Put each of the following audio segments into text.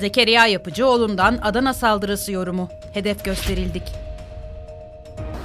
Zekeriya Yapıcıoğlu'ndan Adana saldırısı yorumu. Hedef gösterildik.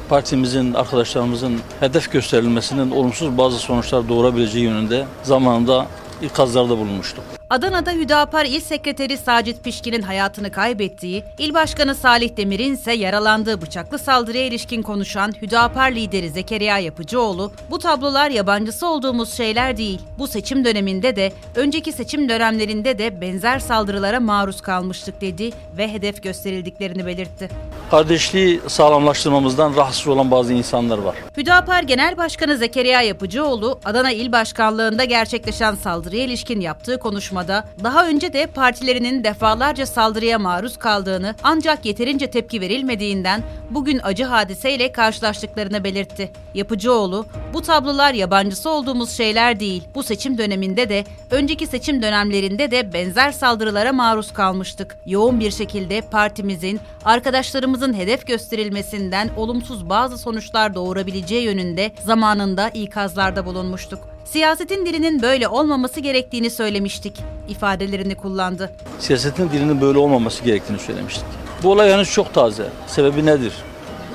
Partimizin, arkadaşlarımızın hedef gösterilmesinin olumsuz bazı sonuçlar doğurabileceği yönünde zamanında ikazlarda bulunmuştuk. Adana'da Hüdapar İl Sekreteri Sacit Pişkin'in hayatını kaybettiği, İl Başkanı Salih Demir'in ise yaralandığı bıçaklı saldırıya ilişkin konuşan Hüdapar lideri Zekeriya Yapıcıoğlu, bu tablolar yabancısı olduğumuz şeyler değil. Bu seçim döneminde de, önceki seçim dönemlerinde de benzer saldırılara maruz kalmıştık dedi ve hedef gösterildiklerini belirtti. Kardeşliği sağlamlaştırmamızdan rahatsız olan bazı insanlar var. Hüdapar Genel Başkanı Zekeriya Yapıcıoğlu, Adana İl Başkanlığı'nda gerçekleşen saldırıya ilişkin yaptığı konuşmada, daha önce de partilerinin defalarca saldırıya maruz kaldığını ancak yeterince tepki verilmediğinden bugün acı hadiseyle karşılaştıklarını belirtti. Yapıcıoğlu, bu tablolar yabancısı olduğumuz şeyler değil. Bu seçim döneminde de, önceki seçim dönemlerinde de benzer saldırılara maruz kalmıştık. Yoğun bir şekilde partimizin, arkadaşlarımızın hedef gösterilmesinden olumsuz bazı sonuçlar doğurabileceği yönünde zamanında ikazlarda bulunmuştuk. Siyasetin dilinin böyle olmaması gerektiğini söylemiştik ifadelerini kullandı. Siyasetin dilinin böyle olmaması gerektiğini söylemiştik. Bu olay henüz çok taze. Sebebi nedir?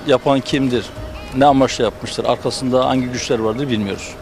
Yapan kimdir? Ne amaçla yapmıştır? Arkasında hangi güçler vardır bilmiyoruz.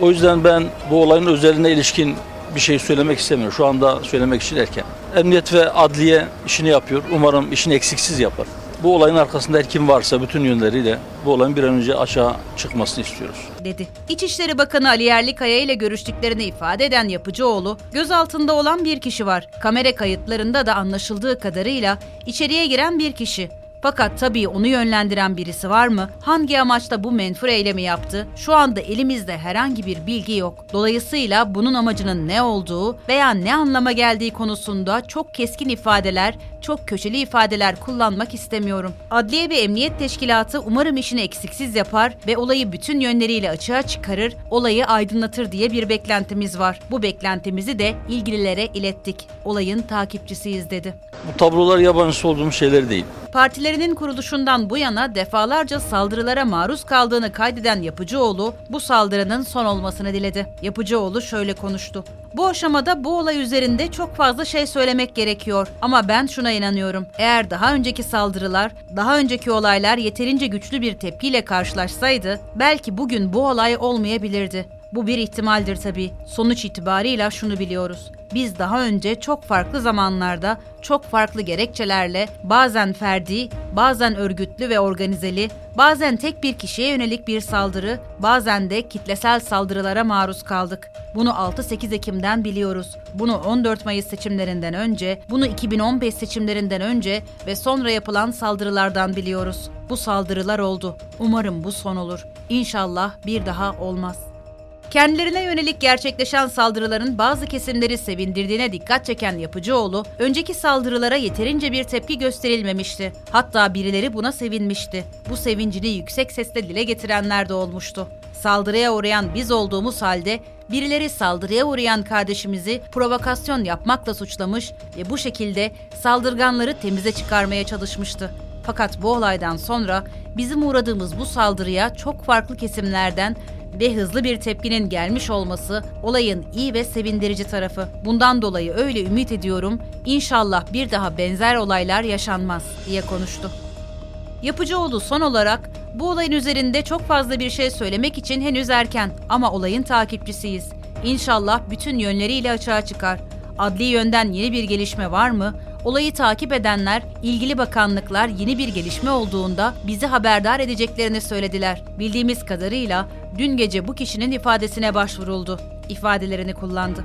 O yüzden ben bu olayın özeline ilişkin bir şey söylemek istemiyorum. Şu anda söylemek için erken. Emniyet ve adliye işini yapıyor. Umarım işini eksiksiz yapar. Bu olayın arkasında her kim varsa bütün yönleriyle bu olayın bir an önce aşağı çıkmasını istiyoruz. dedi. İçişleri Bakanı Ali Yerlikaya ile görüştüklerini ifade eden Yapıcıoğlu, gözaltında olan bir kişi var. Kamera kayıtlarında da anlaşıldığı kadarıyla içeriye giren bir kişi. Fakat tabii onu yönlendiren birisi var mı? Hangi amaçla bu menfur eylemi yaptı? Şu anda elimizde herhangi bir bilgi yok. Dolayısıyla bunun amacının ne olduğu veya ne anlama geldiği konusunda çok keskin ifadeler, çok köşeli ifadeler kullanmak istemiyorum. Adliye ve Emniyet Teşkilatı umarım işini eksiksiz yapar ve olayı bütün yönleriyle açığa çıkarır, olayı aydınlatır diye bir beklentimiz var. Bu beklentimizi de ilgililere ilettik. Olayın takipçisiyiz dedi. Bu tablolar yabancısı olduğumuz şeyler değil. Partilerinin kuruluşundan bu yana defalarca saldırılara maruz kaldığını kaydeden Yapıcıoğlu bu saldırının son olmasını diledi. Yapıcıoğlu şöyle konuştu. Bu aşamada bu olay üzerinde çok fazla şey söylemek gerekiyor ama ben şuna inanıyorum. Eğer daha önceki saldırılar, daha önceki olaylar yeterince güçlü bir tepkiyle karşılaşsaydı belki bugün bu olay olmayabilirdi. Bu bir ihtimaldir tabii. Sonuç itibarıyla şunu biliyoruz. Biz daha önce çok farklı zamanlarda, çok farklı gerekçelerle bazen ferdi, bazen örgütlü ve organizeli, bazen tek bir kişiye yönelik bir saldırı, bazen de kitlesel saldırılara maruz kaldık. Bunu 6-8 Ekim'den biliyoruz. Bunu 14 Mayıs seçimlerinden önce, bunu 2015 seçimlerinden önce ve sonra yapılan saldırılardan biliyoruz. Bu saldırılar oldu. Umarım bu son olur. İnşallah bir daha olmaz. Kendilerine yönelik gerçekleşen saldırıların bazı kesimleri sevindirdiğine dikkat çeken Yapıcıoğlu, önceki saldırılara yeterince bir tepki gösterilmemişti. Hatta birileri buna sevinmişti. Bu sevincini yüksek sesle dile getirenler de olmuştu. Saldırıya uğrayan biz olduğumuz halde birileri saldırıya uğrayan kardeşimizi provokasyon yapmakla suçlamış ve bu şekilde saldırganları temize çıkarmaya çalışmıştı. Fakat bu olaydan sonra bizim uğradığımız bu saldırıya çok farklı kesimlerden ve hızlı bir tepkinin gelmiş olması olayın iyi ve sevindirici tarafı. Bundan dolayı öyle ümit ediyorum inşallah bir daha benzer olaylar yaşanmaz diye konuştu. Yapıcıoğlu son olarak bu olayın üzerinde çok fazla bir şey söylemek için henüz erken ama olayın takipçisiyiz. İnşallah bütün yönleriyle açığa çıkar. Adli yönden yeni bir gelişme var mı? Olayı takip edenler, ilgili bakanlıklar yeni bir gelişme olduğunda bizi haberdar edeceklerini söylediler. Bildiğimiz kadarıyla dün gece bu kişinin ifadesine başvuruldu. ifadelerini kullandı.